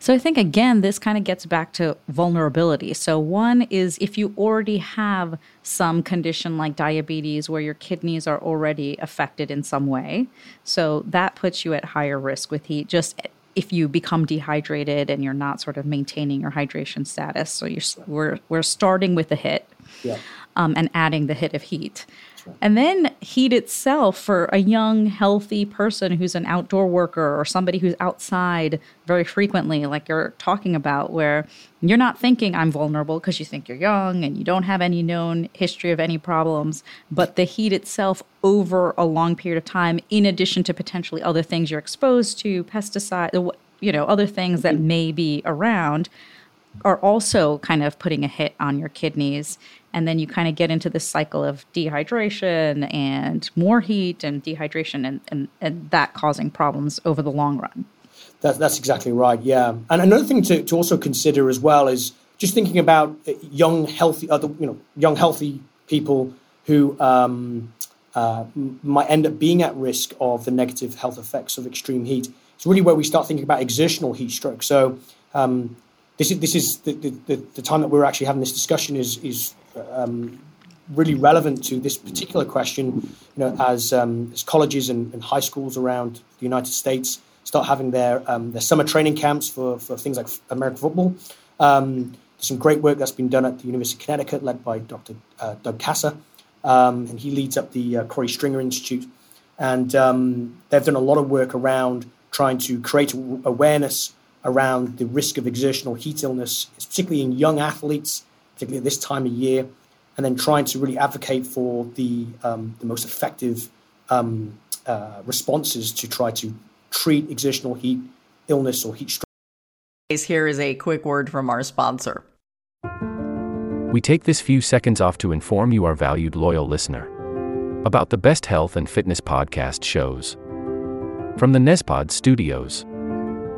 So I think again, this kind of gets back to vulnerability. So one is if you already have some condition like diabetes where your kidneys are already affected in some way, so that puts you at higher risk with heat. Just if you become dehydrated and you're not sort of maintaining your hydration status, so you're we're we're starting with a hit, yeah. Um, and adding the hit of heat. And then heat itself for a young, healthy person who's an outdoor worker or somebody who's outside very frequently, like you're talking about, where you're not thinking I'm vulnerable because you think you're young and you don't have any known history of any problems. But the heat itself over a long period of time, in addition to potentially other things you're exposed to, pesticide, you know, other things that may be around, are also kind of putting a hit on your kidneys and then you kind of get into this cycle of dehydration and more heat and dehydration and, and, and that causing problems over the long run. That's, that's exactly right yeah. And another thing to, to also consider as well is just thinking about young healthy other you know young healthy people who um, uh, might end up being at risk of the negative health effects of extreme heat. It's really where we start thinking about exertional heat stroke. So um, this is this is the, the, the, time that we're actually having this discussion is is um, really relevant to this particular question. You know, as um, as colleges and, and, high schools around the United States start having their um, their summer training camps for for things like American football. Um, there's some great work that's been done at the University of Connecticut, led by Dr. Uh, Doug Casa, um, and he leads up the uh, Korey Stringer Institute. And um, they've done a lot of work around trying to create awareness around the risk of exertional heat illness, particularly in young athletes particularly at this time of year, and then trying to really advocate for the, um, the most effective um, uh, responses to try to treat exertional heat illness or heat stroke. Here is a quick word from our sponsor. We take this few seconds off to inform you, our valued loyal listener, about the best health and fitness podcast shows from the Nezpod studios.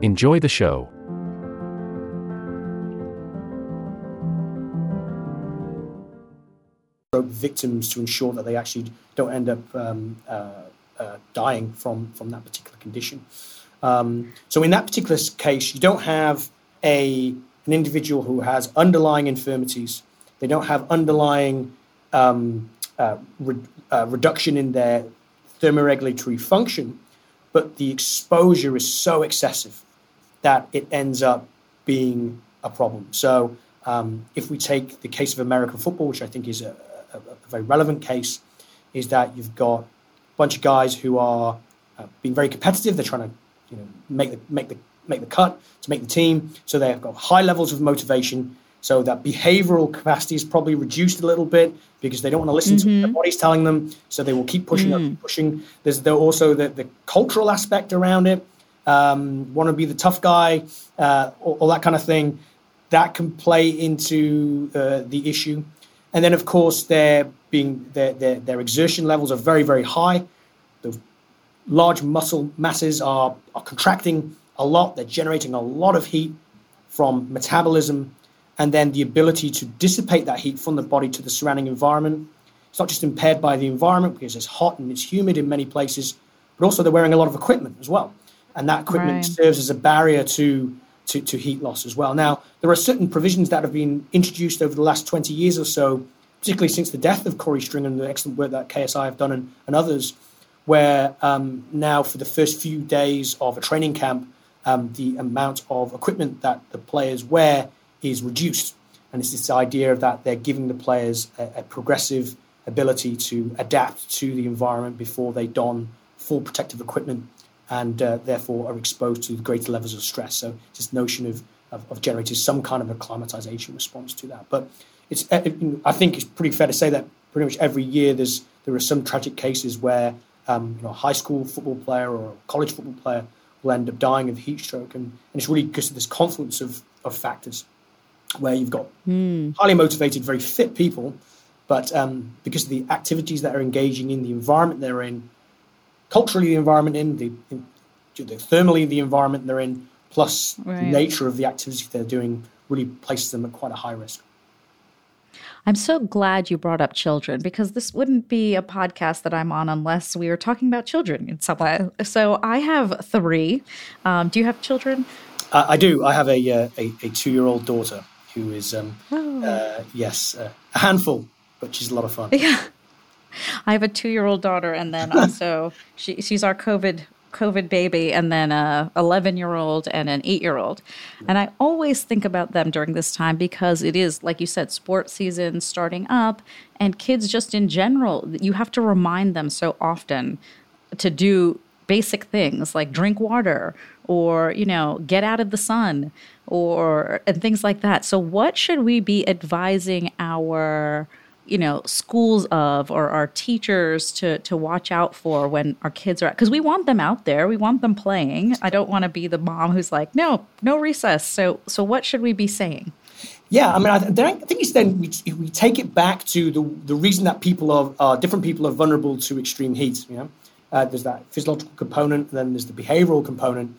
Enjoy the show. Victims to ensure that they actually don't end up um, uh, uh, dying from, from that particular condition. Um, so, in that particular case, you don't have a, an individual who has underlying infirmities, they don't have underlying um, uh, re- uh, reduction in their thermoregulatory function, but the exposure is so excessive that it ends up being a problem. So um, if we take the case of American football, which I think is a, a, a, very relevant case, is that you've got a bunch of guys who are uh, being very competitive. They're trying to you know make the make the make the cut to make the team. So they've got high levels of motivation. So that behavioral capacity is probably reduced a little bit because they don't want to listen mm-hmm. to what their body's telling them. So they will keep pushing mm. up, pushing. There's there also the, the cultural aspect around it um, want to be the tough guy, uh, all, all, that kind of thing. That can play into uh, the issue. And then, of course, their being their, their, their exertion levels are very, very high. The large muscle masses are, are contracting a lot. They're generating a lot of heat from metabolism, and then the ability to dissipate that heat from the body to the surrounding environment. It's not just impaired by the environment because it's hot and it's humid in many places, but also they're wearing a lot of equipment as well. And that equipment right. serves as a barrier to, to, to heat loss as well. Now, there are certain provisions that have been introduced over the last 20 years or so, particularly since the death of Korey Stringer and the excellent work that KSI have done and, and others, where um, now for the first few days of a training camp, um, the amount of equipment that the players wear is reduced. And it's this idea that they're giving the players a, a progressive ability to adapt to the environment before they don full protective equipment and uh, therefore are exposed to greater levels of stress. So this notion of, of, of generating some kind of acclimatization response to that. But it's, uh, I think it's pretty fair to say that pretty much every year there's, there are some tragic cases where um, you know, a high school football player or a college football player will end up dying of heat stroke. And, and it's really because of this confluence of, of factors where you've got mm. highly motivated, very fit people, but um, because of the activities that are engaging in the environment they're in, culturally the environment in, the, in, the thermally the environment they're in, plus right. the nature of the activity they're doing really places them at quite a high risk. I'm so glad you brought up children because this wouldn't be a podcast that I'm on unless we were talking about children in some way. So I have three. Um, do you have children? Uh, I do. I have a uh, a, a two year old daughter who is um, oh. uh, yes uh, a handful, but she's a lot of fun. Yeah. I have a two year old daughter, and then also she, she's our COVID COVID baby and then a 11 year old and an eight year old. And I always think about them during this time because it is, like you said, sports season starting up and kids just in general, you have to remind them so often to do basic things like drink water or, you know, get out of the sun or and things like that. So what should we be advising our you know schools of or our teachers to to watch out for when our kids are because we want them out there. We want them playing. I don't want to be the mom who's like no no recess. So so what should we be saying? Yeah i mean i, th- I think it's then we, we take it back to the the reason that people are uh, different people are vulnerable to extreme heat you know? Uh, there's that physiological component then there's the behavioral component.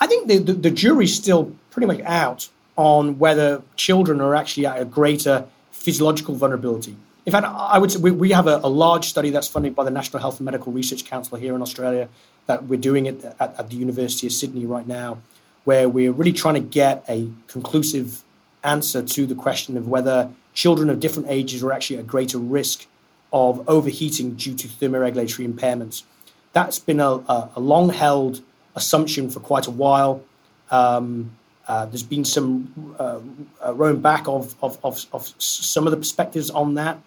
I think the, the, the jury's still pretty much out on whether children are actually at a greater physiological vulnerability. In fact, I would say we, we have a, a, large study that's funded by the National Health and Medical Research Council here in Australia that we're doing it at, at the University of Sydney right now, where we're really trying to get a conclusive answer to the question of whether children of different ages are actually at greater risk of overheating due to thermoregulatory impairments. That's been a, a, a long held assumption for quite a while. Um, uh, there's been some uh, uh, rowing back of, of, of, of, some of the perspectives on that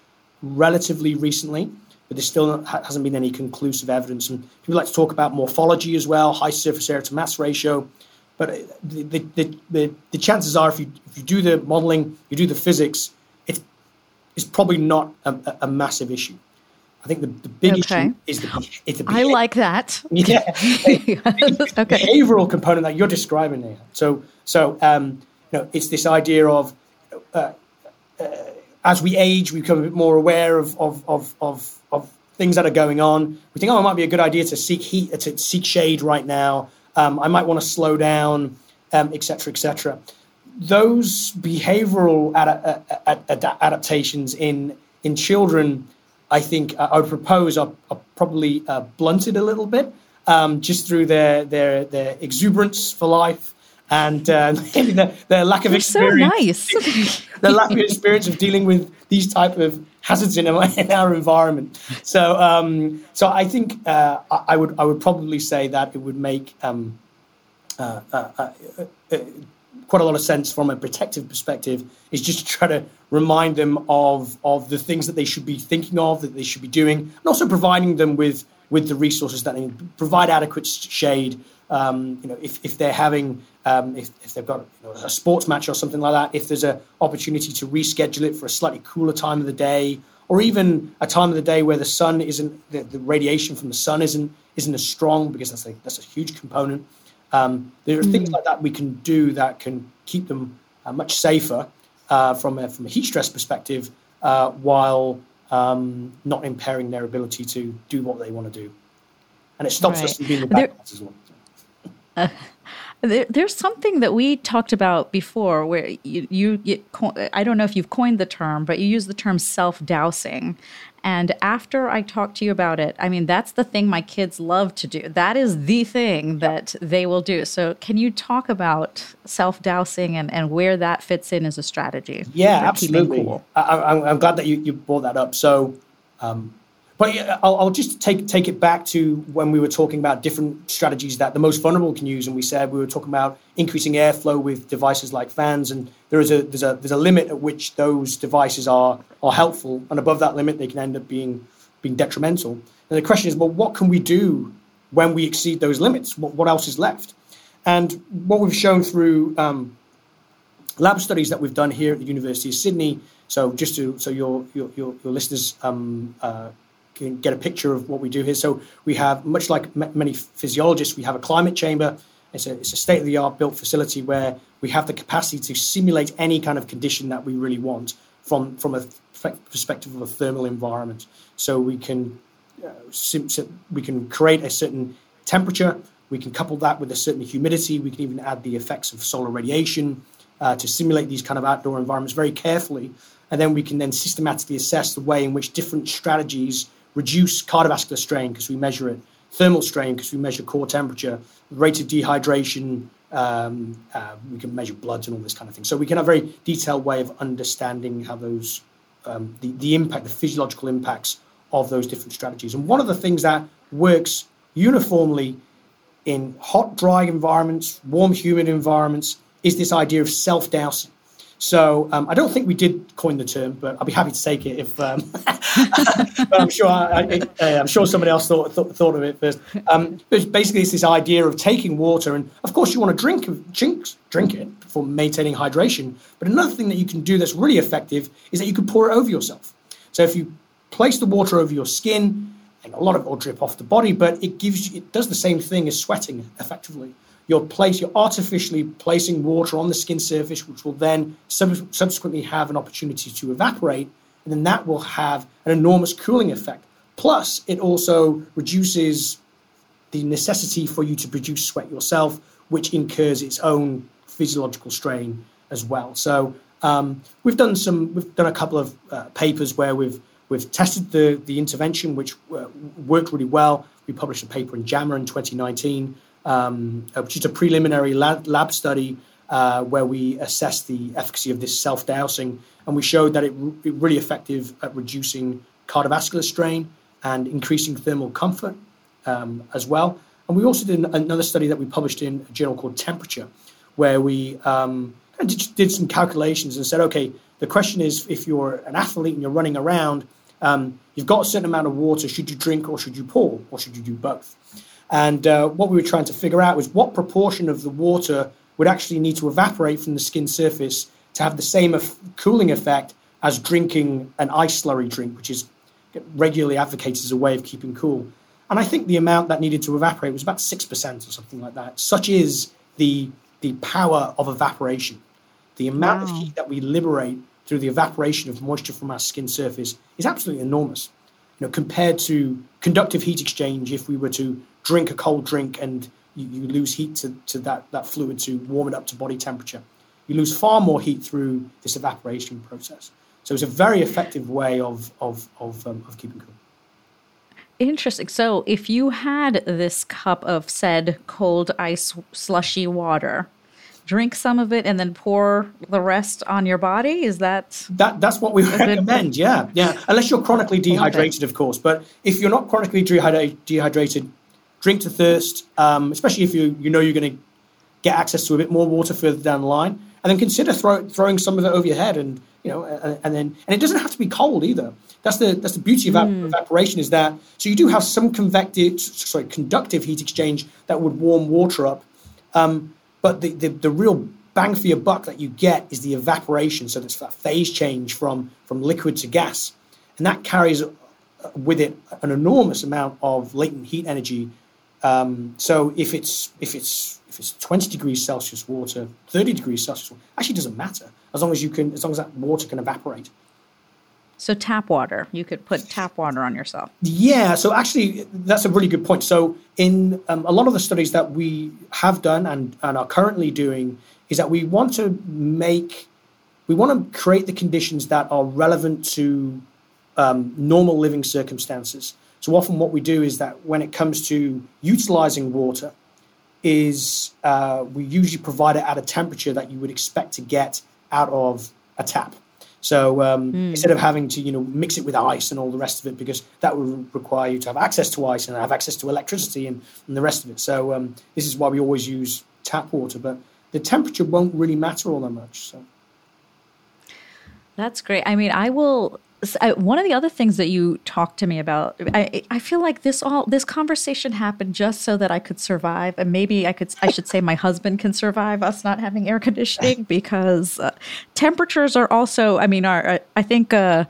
relatively recently, but there still hasn't been any conclusive evidence. And people like to talk about morphology as well, high surface area to mass ratio. But uh, the, the, the, the chances are, if you, if you do the modeling, you do the physics, it, it's probably not a, a massive issue. I think the, the big okay. issue is the, is the I like that. Yeah. okay. Behavioral component that you're describing there. So, so um, you know, it's this idea of uh, uh, as we age, we become a bit more aware of, of, of, of, of things that are going on. We think, oh, it might be a good idea to seek heat, to seek shade right now. Um, I might want to slow down, etc., um, etc. Et Those behavioral ad- ad- ad- adaptations in in children I think uh, I would propose are, are probably uh, blunted a little bit um, just through their, their, their exuberance for life and uh, their, their, lack of You're experience. So nice. their lack of experience of dealing with these type of hazards in our, in our environment. So, um, so I think uh, I would I would probably say that it would make um, uh, uh, quite a lot of sense from a protective perspective is just to try to remind them of of the things that they should be thinking of, that they should be doing, and also providing them with with the resources that they need. Provide adequate shade. Um, you know, if, if they're having um, if, if they've got you know, a sports match or something like that, if there's an opportunity to reschedule it for a slightly cooler time of the day, or even a time of the day where the sun isn't the, the radiation from the sun isn't isn't as strong because that's a, that's a huge component Um, there are mm. things like that we can do that can keep them uh, much safer uh, from a, from a heat stress perspective, uh, while um, not impairing their ability to do what they want to do, and it stops right. us from being the bad guys as well. There, there's something that we talked about before where you, you, you, I don't know if you've coined the term, but you use the term self dousing. And after I talked to you about it, I mean, that's the thing my kids love to do. That is the thing that they will do. So, can you talk about self dousing and, and where that fits in as a strategy? Yeah, absolutely. Cool? I, am glad that you, you brought that up. So, um, but I'll, I'll, just take take it back to when we were talking about different strategies that the most vulnerable can use, and we said we were talking about increasing airflow with devices like fans, and there is a there's a there's a limit at which those devices are are helpful, and above that limit they can end up being being detrimental. And the question is, well, what can we do when we exceed those limits? What, what else is left? And what we've shown through um, lab studies that we've done here at the University of Sydney. So just to so your your your, your listeners um, uh, can get a picture of what we do here. So we have, much like m- many physiologists, we have a climate chamber. It's a, it's a state of the art built facility where we have the capacity to simulate any kind of condition that we really want from, from a perspective of a thermal environment. So we can uh, sim- we can create a certain temperature. We can couple that with a certain humidity. We can even add the effects of solar radiation uh, to simulate these kind of outdoor environments very carefully. And then we can then systematically assess the way in which different strategies reduce cardiovascular strain because we measure it, thermal strain because we measure core temperature, rate of dehydration, um, uh, we can measure bloods and all this kind of thing. So we can have a very detailed way of understanding how those, um, the, the impact, the physiological impacts of those different strategies. And one of the things that works uniformly in hot, dry environments, warm, humid environments, is this idea of self dousing. So um, I don't think we did coin the term, but I'll be happy to take it if. Um, I'm sure I, am uh, sure somebody else thought th- thought of it first. Um, basically, it's this idea of taking water, and of course, you want to drink drink drink it for maintaining hydration. But another thing that you can do that's really effective is that you can pour it over yourself. So if you place the water over your skin, and a lot of it will drip off the body, but it gives you, it does the same thing as sweating effectively you're place you're artificially placing water on the skin surface, which will then sub- subsequently have an opportunity to evaporate, and then that will have an enormous cooling effect. Plus, it also reduces the necessity for you to produce sweat yourself, which incurs its own physiological strain as well. So um, we've done some, we've done a couple of uh, papers where we've we've tested the the intervention, which uh, worked really well. We published a paper in JAMA in 2019 um, uh, which is a preliminary lab, lab study uh, where we assessed the efficacy of this self dousing, and we showed that it, it really effective at reducing cardiovascular strain and increasing thermal comfort um, as well. And we also did another study that we published in a journal called Temperature, where we um, did, did, some calculations and said, okay, the question is if you're an athlete and you're running around, um, you've got a certain amount of water, should you drink or should you pour, or should you do both? And uh, what we were trying to figure out was what proportion of the water would actually need to evaporate from the skin surface to have the same cooling effect as drinking an ice slurry drink, which is regularly advocated as a way of keeping cool. And I think the amount that needed to evaporate was about 6% or something like that. Such is the, the power of evaporation. The amount wow. of heat that we liberate through the evaporation of moisture from our skin surface is absolutely enormous. Know, compared to conductive heat exchange, if we were to drink a cold drink and you, you lose heat to, to that, that fluid to warm it up to body temperature. You lose far more heat through this evaporation process. So it's a very effective way of, of, of, um, of keeping cool. Interesting. So if you had this cup of said cold ice slushy water, drink some of it and then pour the rest on your body? Is that that that's what we recommend yeah yeah. Unless you're chronically dehydrated of course. But if you're not chronically dehydrated drink to thirst, um, especially if you you know you're going to get access to a bit more water further down the line, and then consider throw, throwing some of it over your head, and you know, and, and, then and it doesn't have to be cold either. That's the that's the beauty of mm. evaporation is that so you do have some convective sorry conductive heat exchange that would warm water up, um, but the, the the real bang for your buck that you get is the evaporation. So that's that phase change from from liquid to gas, and that carries with it an enormous amount of latent heat energy Um, so if it's if it's if it's 20 degrees Celsius water, 30 degrees Celsius water, actually doesn't matter as long as you can as long as that water can evaporate. So tap water, you could put tap water on yourself. Yeah, so actually that's a really good point. So in um, a lot of the studies that we have done and, and are currently doing is that we want to make we want to create the conditions that are relevant to um, normal living circumstances. So often, what we do is that when it comes to utilizing water, is uh, we usually provide it at a temperature that you would expect to get out of a tap. So um, mm. instead of having to, you know, mix it with ice and all the rest of it, because that would require you to have access to ice and have access to electricity and, and the rest of it. So um, this is why we always use tap water, but the temperature won't really matter all that much. So. That's great. I mean, I will one of the other things that you talked to me about I, I feel like this all this conversation happened just so that i could survive and maybe i could i should say my husband can survive us not having air conditioning because uh, temperatures are also i mean are i think uh,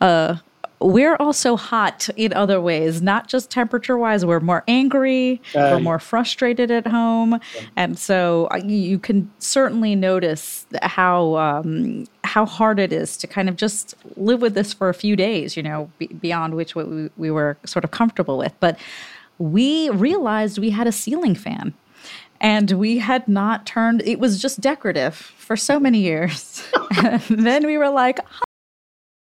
uh, we're also hot in other ways, not just temperature wise. We're more angry, uh, we're more frustrated at home. Yeah. And so uh, you can certainly notice how, um, how hard it is to kind of just live with this for a few days, you know, b- beyond which we, we were sort of comfortable with. But we realized we had a ceiling fan and we had not turned it was just decorative for so many years then we were like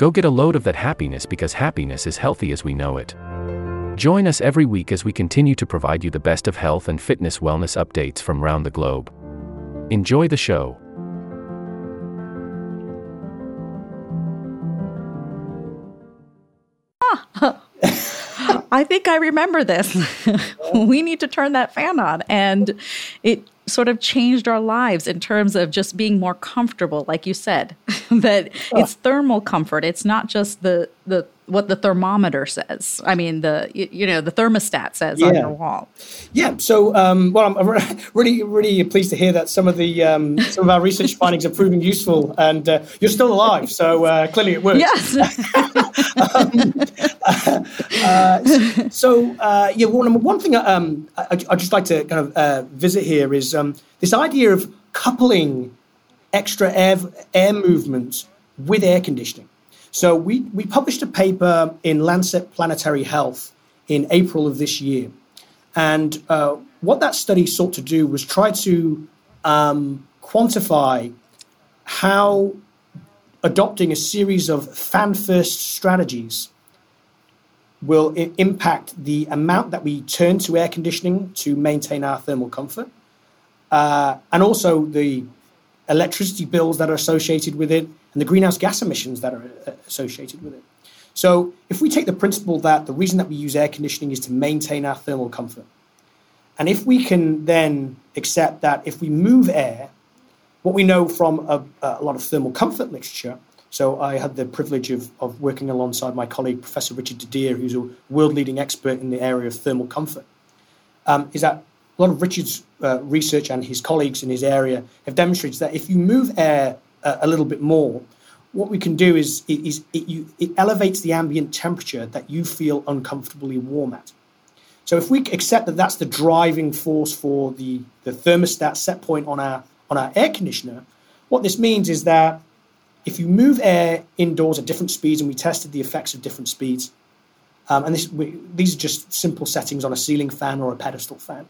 Go get a load of that happiness because happiness is healthy as we know it. Join us every week as we continue to provide you the best of health and fitness wellness updates from around the globe. Enjoy the show. I think I remember this. we need to turn that fan on. And it sort of changed our lives in terms of just being more comfortable, like you said, that it's thermal comfort. It's not just the, the what the thermometer says. I mean, the you, know the thermostat says yeah. on your wall. Yeah. So, um, well, I'm really, really pleased to hear that some of the um, some of our research findings are proving useful, and uh, you're still alive. So uh, clearly, it works. Yes. um, uh, so, uh, yeah, one, one thing um, I, would just like to kind of uh, visit here is um, this idea of coupling extra air air movement with air conditioning. So we, we published a paper in Lancet Planetary Health in April of this year. And uh, what that study sought to do was try to um, quantify how adopting a series of fan first strategies will I- impact the amount that we turn to air conditioning to maintain our thermal comfort, uh, and also the electricity bills that are associated with it, and the greenhouse gas emissions that are uh, associated with it. So, if we take the principle that the reason that we use air conditioning is to maintain our thermal comfort, and if we can then accept that if we move air, what we know from a, a lot of thermal comfort literature, so I had the privilege of, of working alongside my colleague, Professor Richard de Dear, who's a world leading expert in the area of thermal comfort, um, is that a lot of Richard's uh, research and his colleagues in his area have demonstrated that if you move air a, a little bit more, what we can do is, is it, you, it elevates the ambient temperature that you feel uncomfortably warm at. So if we accept that that's the driving force for the, the thermostat set point on our, on our air conditioner, what this means is that if you move air indoors at different speeds, and we tested the effects of different speeds, um, and this, we, these are just simple settings on a ceiling fan or a pedestal fan.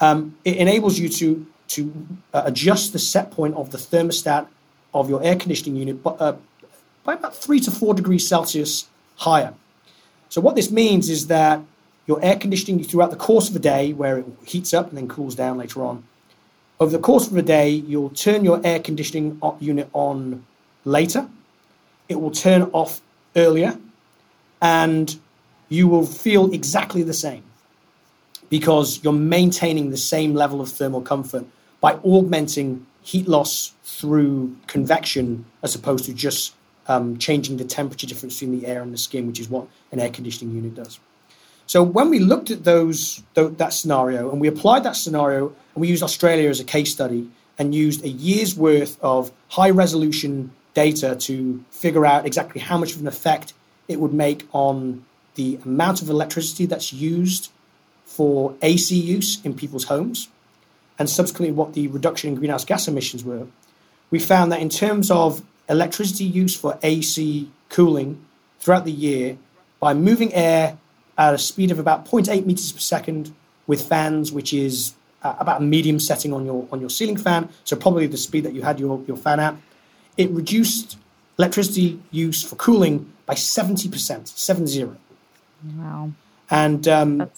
Um, it enables you to to uh, adjust the set point of the thermostat of your air conditioning unit by, uh, by about three to four degrees Celsius higher. So what this means is that your air conditioning throughout the course of a day, where it heats up and then cools down later on, over the course of a day, you'll turn your air conditioning unit on later. It will turn off earlier, and you will feel exactly the same because you're maintaining the same level of thermal comfort by augmenting heat loss through convection as opposed to just um, changing the temperature difference between the air and the skin, which is what an air conditioning unit does. So when we looked at those that scenario and we applied that scenario and we used Australia as a case study and used a year's worth of high resolution data to figure out exactly how much of an effect it would make on the amount of electricity that's used for AC use in people's homes and subsequently what the reduction in greenhouse gas emissions were, we found that in terms of electricity use for AC cooling throughout the year, by moving air at a speed of about 0.8 meters per second with fans, which is uh, about a medium setting on your on your ceiling fan, so probably the speed that you had your, your fan at, it reduced electricity use for cooling by 70%, seven zero. Wow. And um,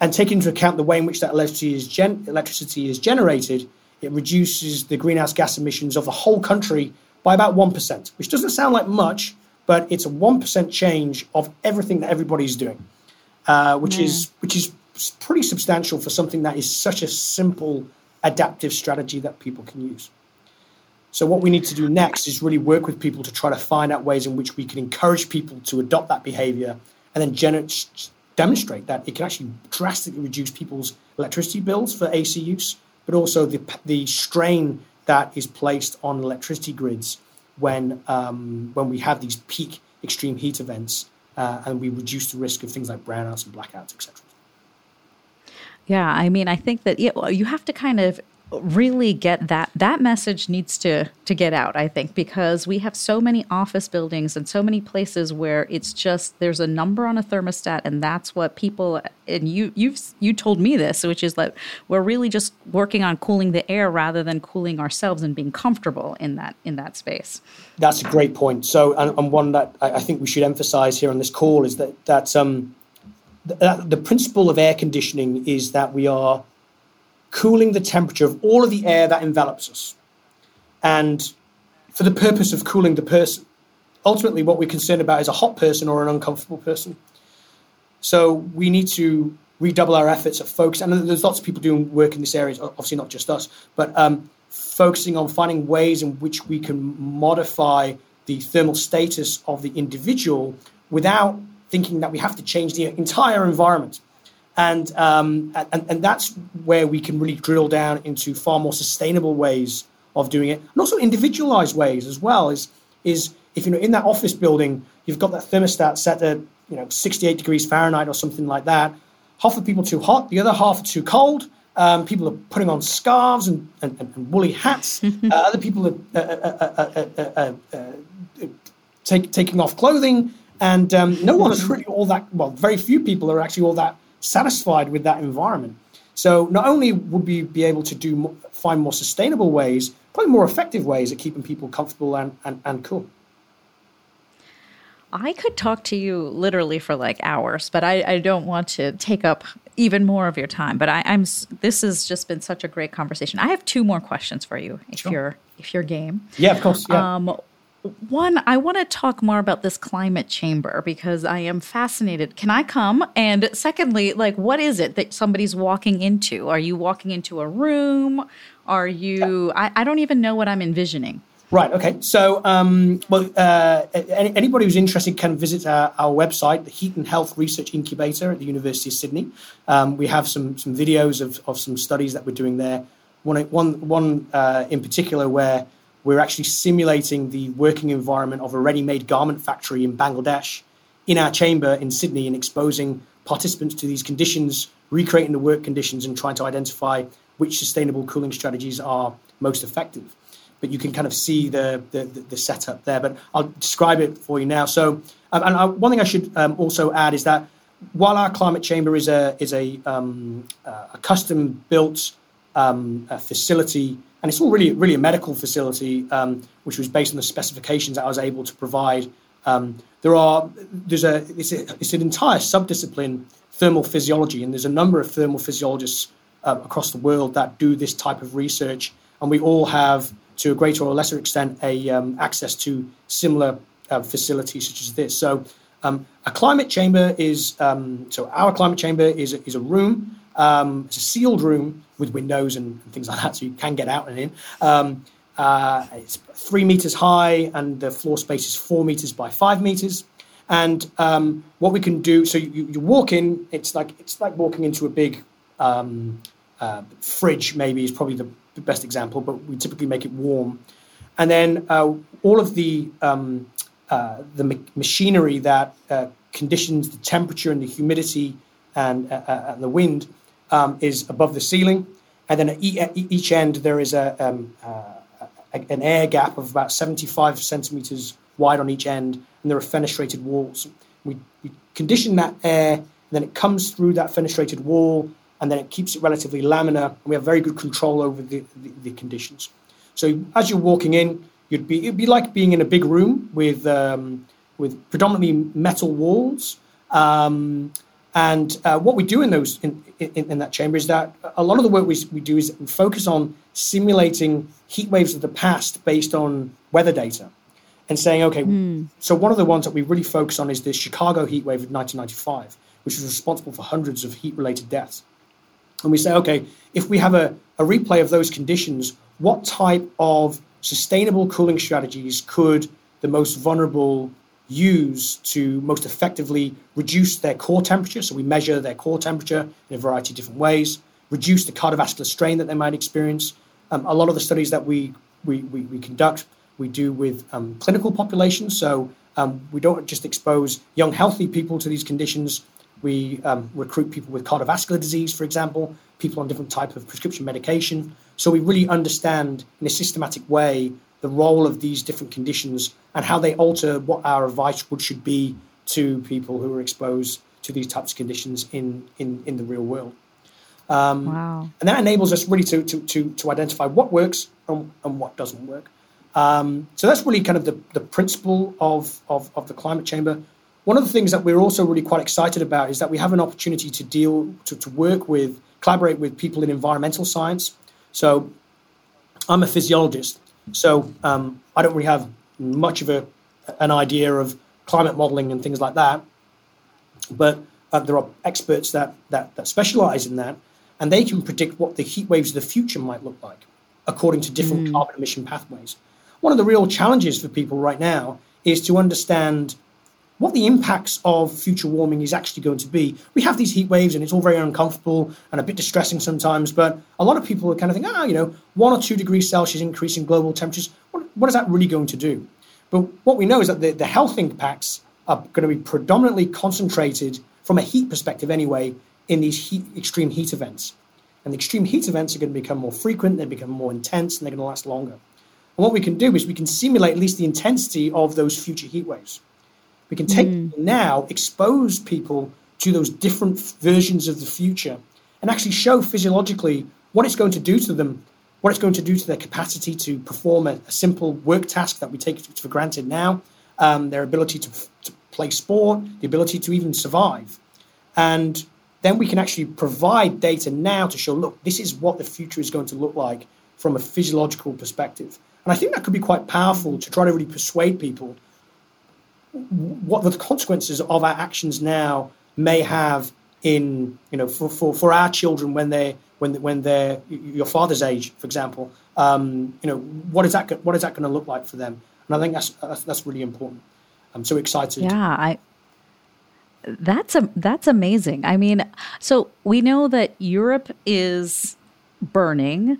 and take into account the way in which that electricity is, gen- electricity is generated, it reduces the greenhouse gas emissions of the whole country by about 1%, which doesn't sound like much, but it's a 1% change of everything that everybody's doing, uh, which, is, which is pretty substantial for something that is such a simple adaptive strategy that people can use. So, what we need to do next is really work with people to try to find out ways in which we can encourage people to adopt that behavior and then generate demonstrate that it can actually drastically reduce people's electricity bills for AC use, but also the, the strain that is placed on electricity grids when, um, when we have these peak extreme heat events uh, and we reduce the risk of things like brownouts and blackouts, etc. Yeah, I mean, I think that yeah, you have to kind of really get that that message needs to to get out i think because we have so many office buildings and so many places where it's just there's a number on a thermostat and that's what people and you you've you told me this which is that we're really just working on cooling the air rather than cooling ourselves and being comfortable in that in that space. That's a great point. So and, and one that i think we should emphasize here on this call is that that um the, the principle of air conditioning is that we are cooling the temperature of all of the air that envelops us. And for the purpose of cooling the person. Ultimately, what we're concerned about is a hot person or an uncomfortable person. So we need to redouble our efforts at focus. And there's lots of people doing work in this area, obviously not just us, but um, focusing on finding ways in which we can modify the thermal status of the individual without thinking that we have to change the entire environment. And, um, and, and that's where we can really drill down into far more sustainable ways of doing it, and also individualized ways as well. Is is if you know in that office building you've got that thermostat set at you know 68 degrees Fahrenheit or something like that. Half the people too hot, the other half are too cold. Um, people are putting on scarves and, and, and woolly hats. uh, other people are uh, uh, uh, take, taking off clothing, and um, no is really all that. Well, very few people are actually all that satisfied with that environment. So not only would we be able to do find more sustainable ways, probably more effective ways at keeping people comfortable and, and, and cool. I could talk to you literally for like hours, but I, I don't want to take up even more of your time. But I, am this has just been such a great conversation. I have two more questions for you, if sure. you're if you're game. Yeah, of course. Yeah. Um, one, I want to talk more about this climate chamber because I am fascinated. Can I come? And secondly, like, what is it that somebody's walking into? Are you walking into a room? Are you? I, I don't even know what I'm envisioning. Right. Okay. So, um, well, uh, any, anybody who's interested can visit our, our, website, the Heat and Health Research Incubator at the University of Sydney. Um, we have some some videos of, of some studies that we're doing there. One one one uh, in particular where we're actually simulating the working environment of a ready made garment factory in Bangladesh in our chamber in Sydney and exposing participants to these conditions, recreating the work conditions, and trying to identify which sustainable cooling strategies are most effective. But you can kind of see the, the, the setup there. But I'll describe it for you now. So, Um, and I, one thing I should um, also add is that while our climate chamber is a is a, um, uh, a custom built um, facility, and it's all really really a medical facility, um, which was based on the specifications that I was able to provide. Um, there are there's a it's, a it's, an entire subdiscipline thermal physiology, and there's a number of thermal physiologists uh, across the world that do this type of research, and we all have to a greater or lesser extent a um, access to similar uh, facilities such as this. So um, a climate chamber is so our climate chamber is is a room. Um, it's a sealed room with windows and, things like that, so you can get out and in. Um, uh, it's three meters high, and the floor space is four meters by five meters. And um, what we can do, so you, you, walk in, it's like it's like walking into a big um, uh, fridge. Maybe is probably the, best example, but we typically make it warm. And then uh, all of the um, uh, the ma- machinery that uh, conditions the temperature and the humidity and, uh, uh, and the wind um, is above the ceiling. And then at each end, there is a, um, an air gap of about 75 centimeters wide on each end, and there are fenestrated walls. We, we condition that air, and then it comes through that fenestrated wall, and then it keeps it relatively laminar, and we have very good control over the, the, the conditions. So as you're walking in, You'd be it'd be like being in a big room with um, with predominantly metal walls. Um, and uh, what we do in those in, in, in, that chamber is that a lot of the work we, we do is we focus on simulating heat waves of the past based on weather data and saying, okay, mm. so one of the ones that we really focus on is the Chicago heat wave of 1995, which was responsible for hundreds of heat related deaths. And we say, okay, if we have a, a replay of those conditions, what type of sustainable cooling strategies could the most vulnerable use to most effectively reduce their core temperature. So we measure their core temperature in a variety of different ways, reduce the cardiovascular strain that they might experience. Um, a lot of the studies that we, we, we, we conduct, we do with um, clinical populations. So um, we don't just expose young, healthy people to these conditions. We um, recruit people with cardiovascular disease, for example, people on different type of prescription medication. So we really understand in a systematic way the role of these different conditions and how they alter what our advice would should be to people who are exposed to these types of conditions in in, in the real world. Um, wow. And that enables us really to, to, to, to identify what works and, and what doesn't work. Um, so that's really kind of the, the principle of, of, of the climate chamber. One of the things that we're also really quite excited about is that we have an opportunity to deal, to, to work with, collaborate with people in environmental science. So I'm a physiologist, so um, I don't really have much of a, an idea of climate modeling and things like that. But uh, there are experts that, that, that specialize in that, and they can predict what the heat waves of the future might look like according to different mm. carbon emission pathways. One of the real challenges for people right now is to understand what the impacts of future warming is actually going to be. We have these heat waves and it's all very uncomfortable and a bit distressing sometimes, but a lot of people are kind of think, ah, you know, one or two degrees Celsius increase in global temperatures, what, what is that really going to do? But what we know is that the, the health impacts are going to be predominantly concentrated from a heat perspective anyway in these heat, extreme heat events. And the extreme heat events are going to become more frequent, they become more intense, and they're going to last longer. And what we can do is we can simulate at least the intensity of those future heat waves. We can take mm. now, expose people to those different versions of the future, and actually show physiologically what it's going to do to them, what it's going to do to their capacity to perform a, a simple work task that we take for granted now, um, their ability to, to play sport, the ability to even survive. And then we can actually provide data now to show look, this is what the future is going to look like from a physiological perspective. And I think that could be quite powerful to try to really persuade people what the consequences of our actions now may have in you know for, for, for our children when they when when they're your father's age for example um, you know what is that what is that going to look like for them? And I think that's that's, that's really important. I'm so excited. Yeah I that's a that's amazing. I mean so we know that Europe is burning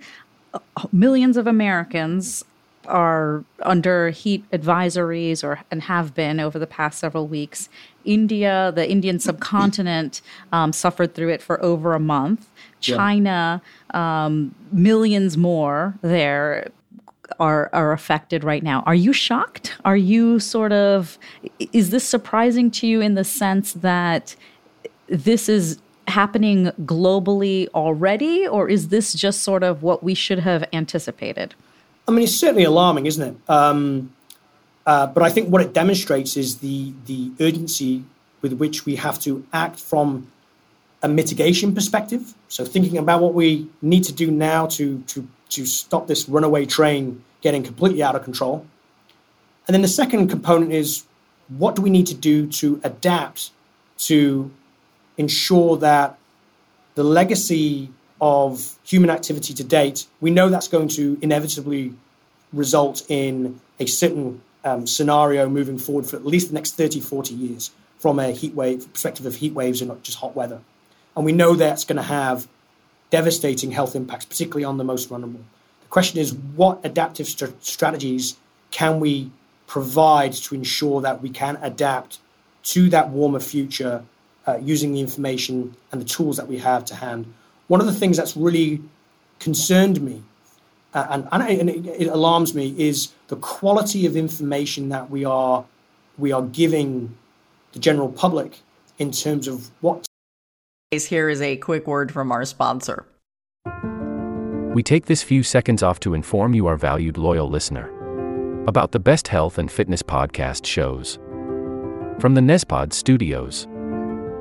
millions of Americans are under heat advisories or and have been over the past several weeks. India, the Indian subcontinent, um, suffered through it for over a month. China, yeah. um, millions more there. are are affected right now. Are you shocked? Are you sort of is this surprising to you in the sense that this is happening globally already or is this just sort of what we should have anticipated? I mean, it's certainly alarming, isn't it? Um, uh, but I think what it demonstrates is the the urgency with which we have to act from a mitigation perspective. So thinking about what we need to do now to to to stop this runaway train getting completely out of control. And then the second component is what do we need to do to adapt to ensure that the legacy of human activity to date, we know that's going to inevitably result in a certain um, scenario moving forward for at least the next 30, 40 years from a heat wave perspective of heat waves and not just hot weather. And we know that's going to have devastating health impacts, particularly on the most vulnerable. The question is what adaptive st- strategies can we provide to ensure that we can adapt to that warmer future uh, using the information and the tools that we have to hand? One of the things that's really concerned me uh, and, and, it, it alarms me is the quality of information that we are we are giving the general public in terms of what here is a quick word from our sponsor. We take this few seconds off to inform you, our valued loyal listener, about the best health and fitness podcast shows from the Nezpod studios.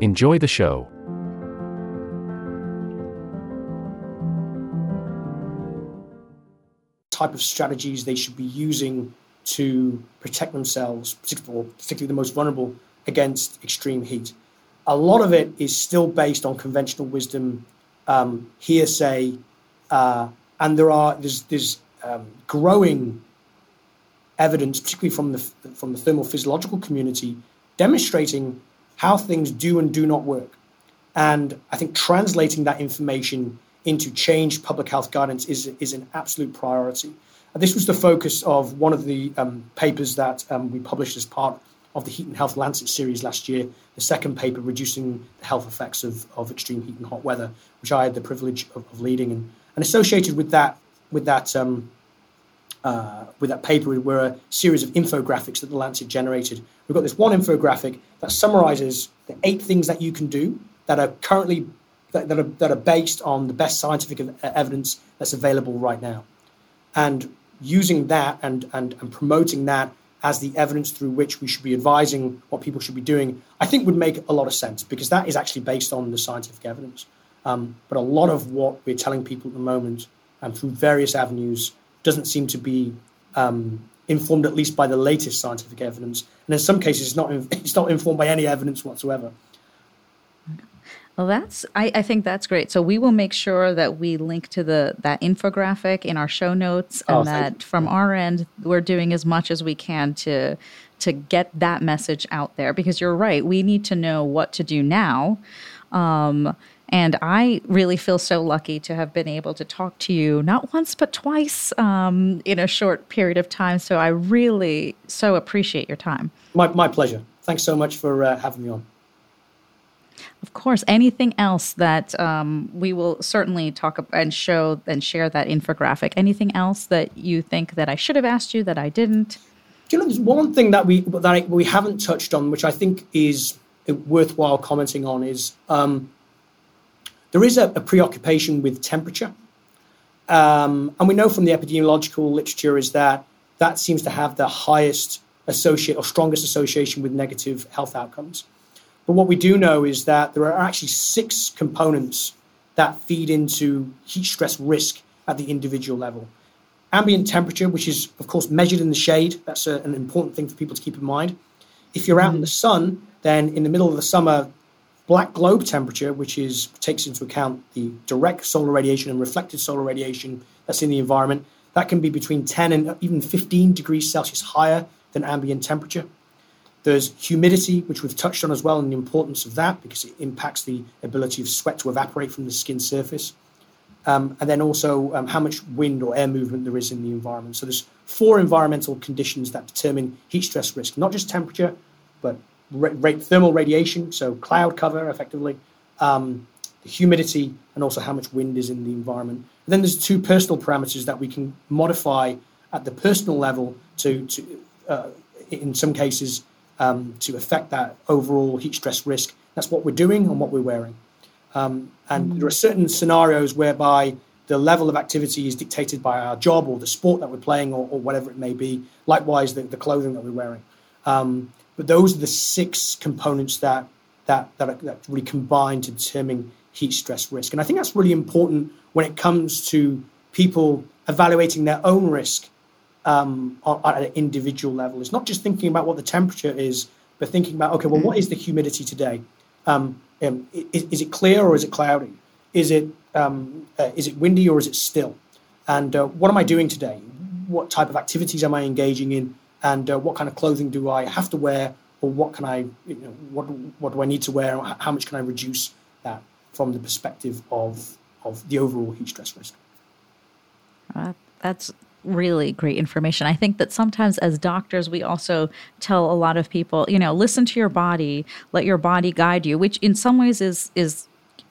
Enjoy the show. Type of strategies they should be using to protect themselves, particularly, the most vulnerable, against extreme heat. A lot of it is still based on conventional wisdom, um, hearsay, uh, and there are there's there's um, growing evidence, particularly from the from the thermal physiological community, demonstrating how things do and do not work. And I think translating that information into changed public health guidance is is an absolute priority. This was the focus of one of the um, papers that um, we published as part of the Heat and Health Lancet series last year, the second paper, Reducing the Health Effects of, of Extreme Heat and Hot Weather, which I had the privilege of, of leading. And and associated with that, with that, um, uh, with that paper were a series of infographics that the Lancet generated. We've got this one infographic that summarizes the eight things that you can do that are currently that, that, are, that are based on the best scientific evidence that's available right now, and using that and, and, and promoting that as the evidence through which we should be advising what people should be doing, I think would make a lot of sense because that is actually based on the scientific evidence. Um, but a lot of what we're telling people at the moment, and through various avenues, doesn't seem to be um, informed at least by the latest scientific evidence, and in some cases, it's not it's not informed by any evidence whatsoever. Well, that's I, I, think that's great. So we will make sure that we link to the that infographic in our show notes, and oh, that from our end, we're doing as much as we can to to get that message out there. Because you're right, we need to know what to do now. Um, and I really feel so lucky to have been able to talk to you not once, but twice um, in a short period of time. So I really so appreciate your time. My, my pleasure. Thanks so much for uh, having me on. Of course. Anything else that um, we will certainly talk about and show and share that infographic? Anything else that you think that I should have asked you that I didn't? Do you know, there's one thing that we that we haven't touched on, which I think is worthwhile commenting on, is um, there is a, a preoccupation with temperature. Um, and we know from the epidemiological literature is that that seems to have the highest associate or strongest association with negative health outcomes. But what we do know is that there are actually six components that feed into heat stress risk at the individual level. Ambient temperature, which is, of course, measured in the shade, that's a, an important thing for people to keep in mind. If you're out mm-hmm. in the sun, then in the middle of the summer, black globe temperature, which is takes into account the direct solar radiation and reflected solar radiation that's in the environment, that can be between 10 and even 15 degrees Celsius higher than ambient temperature. There's humidity, which we've touched on as well, and the importance of that because it impacts the ability of sweat to evaporate from the skin surface. Um, and then also um, how much wind or air movement there is in the environment. So there's four environmental conditions that determine heat stress risk, not just temperature, but ra- thermal radiation, so cloud cover effectively, um, the humidity, and also how much wind is in the environment. And then there's two personal parameters that we can modify at the personal level to, to uh, in some cases, um, to affect that overall heat stress risk. That's what we're doing and what we're wearing. Um, and mm-hmm. there are certain scenarios whereby the level of activity is dictated by our job or the sport that we're playing or, or whatever it may be. Likewise, the, the clothing that we're wearing. Um, but those are the six components that that that, that really combine to determine heat stress risk. And I think that's really important when it comes to people evaluating their own risk um, at an individual level. It's not just thinking about what the temperature is, but thinking about okay, well, what is the humidity today? Um, um, is, is, it clear or is it cloudy? Is it um, uh, is it windy or is it still? And uh, what am I doing today? What type of activities am I engaging in? And uh, what kind of clothing do I have to wear, or what can I, you know, what what do I need to wear? How much can I reduce that from the perspective of of the overall heat stress risk? Uh, that's really great information. I think that sometimes as doctors, we also tell a lot of people, you know, listen to your body, let your body guide you, which in some ways is is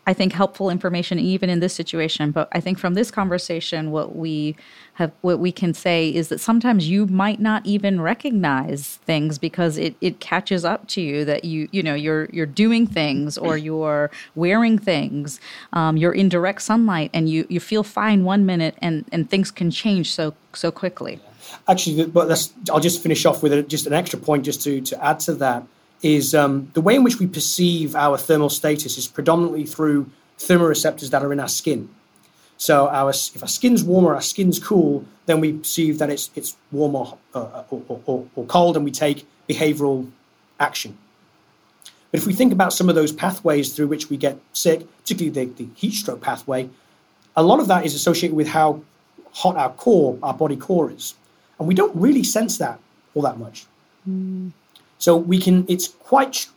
I think helpful information even in this situation. But I think from this conversation, what we have, what we can say is that sometimes you might not even recognize things because it, it catches up to you that you you know you're you're doing things or you're wearing things, um, you're in direct sunlight and you you feel fine one minute and and things can change so so quickly. Actually, but I'll just finish off with just an extra point just to to add to that is um, the way in which we perceive our thermal status is predominantly through thermoreceptors that are in our skin. So our, if our skin's warm or our skin's cool, then we perceive that it's, it's warm or, uh, or, or, or cold and we take behavioral action. But if we think about some of those pathways through which we get sick, particularly the, the heat stroke pathway, a lot of that is associated with how hot our core, our body core is. And we don't really sense that all that much. Mm. So we can. It's quite.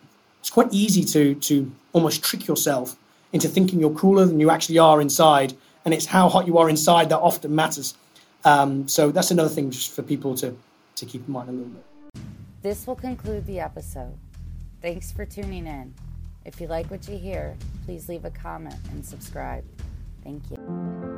It's quite easy to to almost trick yourself into thinking you're cooler than you actually are inside, and it's how hot you are inside that often matters. Um, so that's another thing just for people to to keep in mind a little bit. This will conclude the episode. Thanks for tuning in. If you like what you hear, please leave a comment and subscribe. Thank you.